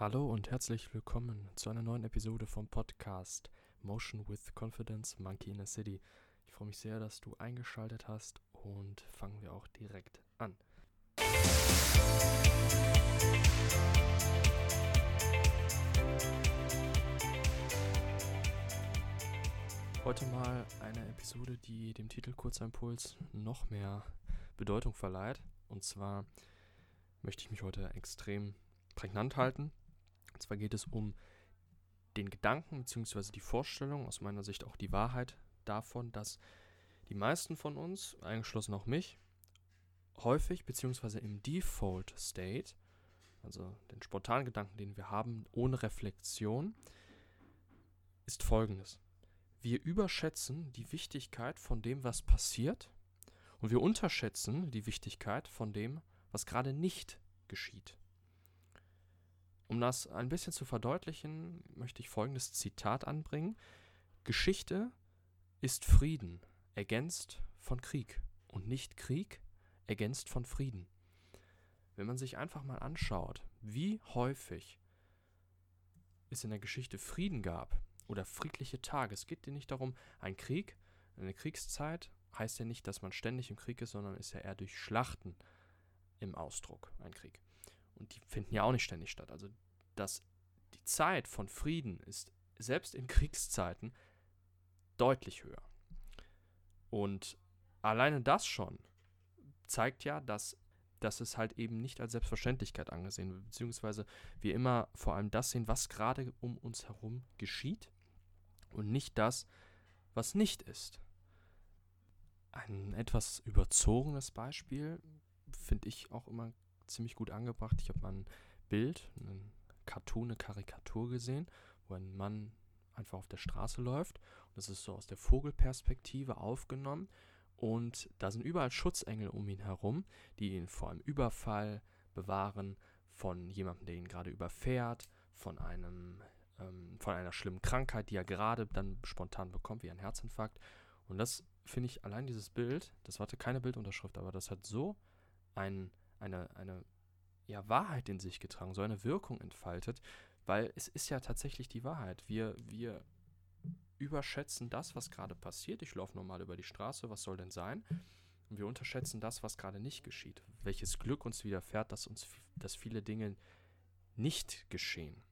Hallo und herzlich willkommen zu einer neuen Episode vom Podcast Motion with Confidence Monkey in a City. Ich freue mich sehr, dass du eingeschaltet hast und fangen wir auch direkt an. Heute mal eine Episode, die dem Titel Kurzer Impuls noch mehr Bedeutung verleiht. Und zwar möchte ich mich heute extrem prägnant halten und zwar geht es um den Gedanken bzw. die Vorstellung, aus meiner Sicht auch die Wahrheit davon, dass die meisten von uns, eingeschlossen auch mich, häufig bzw. im Default State, also den spontanen Gedanken, den wir haben, ohne Reflexion, ist folgendes. Wir überschätzen die Wichtigkeit von dem, was passiert, und wir unterschätzen die Wichtigkeit von dem, was gerade nicht geschieht. Um das ein bisschen zu verdeutlichen, möchte ich folgendes Zitat anbringen. Geschichte ist Frieden, ergänzt von Krieg und nicht Krieg, ergänzt von Frieden. Wenn man sich einfach mal anschaut, wie häufig es in der Geschichte Frieden gab oder friedliche Tage, es geht dir nicht darum, ein Krieg, eine Kriegszeit heißt ja nicht, dass man ständig im Krieg ist, sondern ist ja eher durch Schlachten im Ausdruck ein Krieg. Und die finden ja auch nicht ständig statt. Also dass die Zeit von Frieden ist selbst in Kriegszeiten deutlich höher. Und alleine das schon zeigt ja, dass, dass es halt eben nicht als Selbstverständlichkeit angesehen wird, beziehungsweise wir immer vor allem das sehen, was gerade um uns herum geschieht und nicht das, was nicht ist. Ein etwas überzogenes Beispiel finde ich auch immer ziemlich gut angebracht. Ich habe mal ein Bild, ein Cartoon, eine Karikatur gesehen, wo ein Mann einfach auf der Straße läuft. Und das ist so aus der Vogelperspektive aufgenommen. Und da sind überall Schutzengel um ihn herum, die ihn vor einem Überfall bewahren, von jemandem, der ihn gerade überfährt, von einem ähm, von einer schlimmen Krankheit, die er gerade dann spontan bekommt, wie ein Herzinfarkt. Und das finde ich allein dieses Bild, das hatte keine Bildunterschrift, aber das hat so ein, eine, eine ja, Wahrheit in sich getragen, so eine Wirkung entfaltet, weil es ist ja tatsächlich die Wahrheit. Wir, wir überschätzen das, was gerade passiert. Ich laufe normal über die Straße, was soll denn sein? Und wir unterschätzen das, was gerade nicht geschieht. Welches Glück uns widerfährt, dass uns, dass viele Dinge nicht geschehen.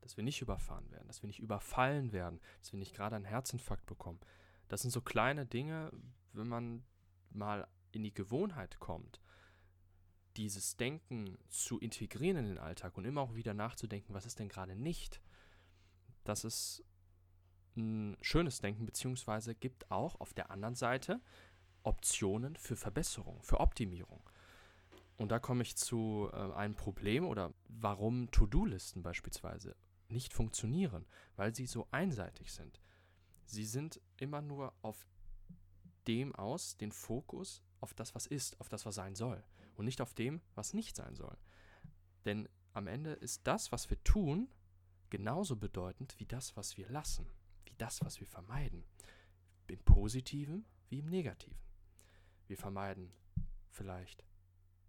Dass wir nicht überfahren werden, dass wir nicht überfallen werden, dass wir nicht gerade einen Herzinfarkt bekommen. Das sind so kleine Dinge, wenn man mal in die Gewohnheit kommt, dieses Denken zu integrieren in den Alltag und immer auch wieder nachzudenken, was ist denn gerade nicht, das ist ein schönes Denken, beziehungsweise gibt auch auf der anderen Seite Optionen für Verbesserung, für Optimierung. Und da komme ich zu äh, einem Problem oder warum To-Do-Listen beispielsweise nicht funktionieren, weil sie so einseitig sind. Sie sind immer nur auf dem aus, den Fokus auf das, was ist, auf das, was sein soll und nicht auf dem, was nicht sein soll. Denn am Ende ist das, was wir tun, genauso bedeutend wie das, was wir lassen, wie das, was wir vermeiden. Im positiven wie im negativen. Wir vermeiden vielleicht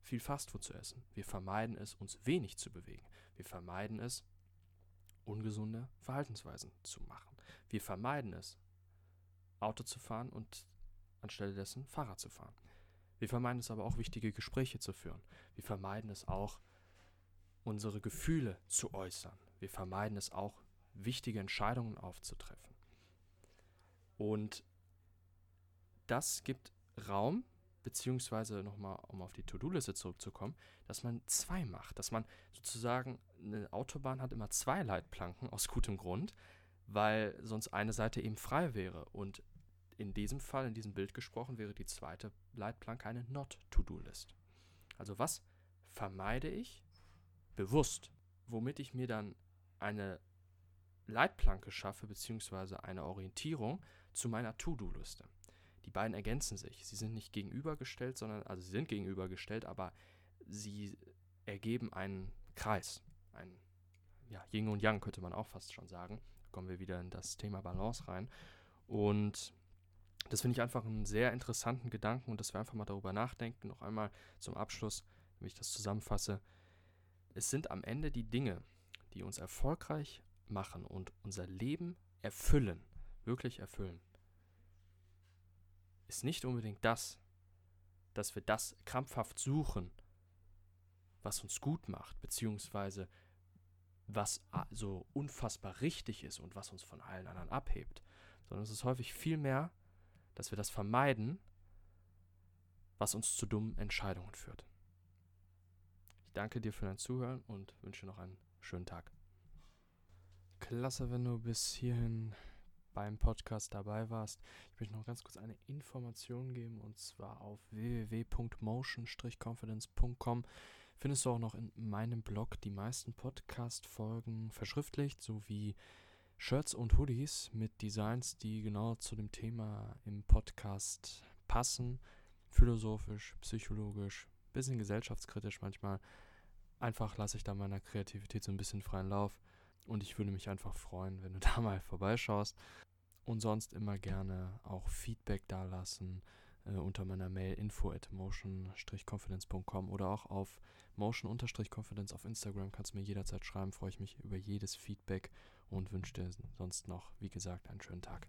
viel Fastfood zu essen. Wir vermeiden es, uns wenig zu bewegen. Wir vermeiden es, ungesunde Verhaltensweisen zu machen. Wir vermeiden es, Auto zu fahren und anstelle dessen Fahrrad zu fahren. Wir vermeiden es aber auch, wichtige Gespräche zu führen. Wir vermeiden es auch, unsere Gefühle zu äußern. Wir vermeiden es auch, wichtige Entscheidungen aufzutreffen. Und das gibt Raum, beziehungsweise nochmal, um auf die To-Do-Liste zurückzukommen, dass man zwei macht, dass man sozusagen eine Autobahn hat immer zwei Leitplanken aus gutem Grund, weil sonst eine Seite eben frei wäre und in diesem Fall, in diesem Bild gesprochen, wäre die zweite Leitplanke eine Not-To-Do-List. Also was vermeide ich bewusst, womit ich mir dann eine Leitplanke schaffe, beziehungsweise eine Orientierung zu meiner To-Do-Liste. Die beiden ergänzen sich. Sie sind nicht gegenübergestellt, sondern, also sie sind gegenübergestellt, aber sie ergeben einen Kreis. Ein ja, Yin und Yang könnte man auch fast schon sagen. Da kommen wir wieder in das Thema Balance rein. Und das finde ich einfach einen sehr interessanten Gedanken und dass wir einfach mal darüber nachdenken. Noch einmal zum Abschluss, wenn ich das zusammenfasse. es sind am Ende die Dinge, die uns erfolgreich machen und unser Leben erfüllen, wirklich erfüllen, ist nicht unbedingt das, dass wir das krampfhaft suchen, was uns gut macht, beziehungsweise was so unfassbar richtig ist und was uns von allen anderen abhebt, sondern es ist häufig viel mehr, dass wir das vermeiden, was uns zu dummen Entscheidungen führt. Ich danke dir für dein Zuhören und wünsche noch einen schönen Tag. Klasse, wenn du bis hierhin beim Podcast dabei warst. Ich möchte noch ganz kurz eine Information geben und zwar auf www.motion-confidence.com findest du auch noch in meinem Blog die meisten Podcast-Folgen verschriftlicht sowie Shirts und Hoodies mit Designs, die genau zu dem Thema im Podcast passen. Philosophisch, psychologisch, bisschen gesellschaftskritisch manchmal. Einfach lasse ich da meiner Kreativität so ein bisschen freien Lauf. Und ich würde mich einfach freuen, wenn du da mal vorbeischaust. Und sonst immer gerne auch Feedback dalassen äh, unter meiner Mail info at motion-confidence.com oder auch auf motion-confidence auf Instagram kannst du mir jederzeit schreiben. Freue ich mich über jedes Feedback und wünsche dir sonst noch, wie gesagt, einen schönen Tag.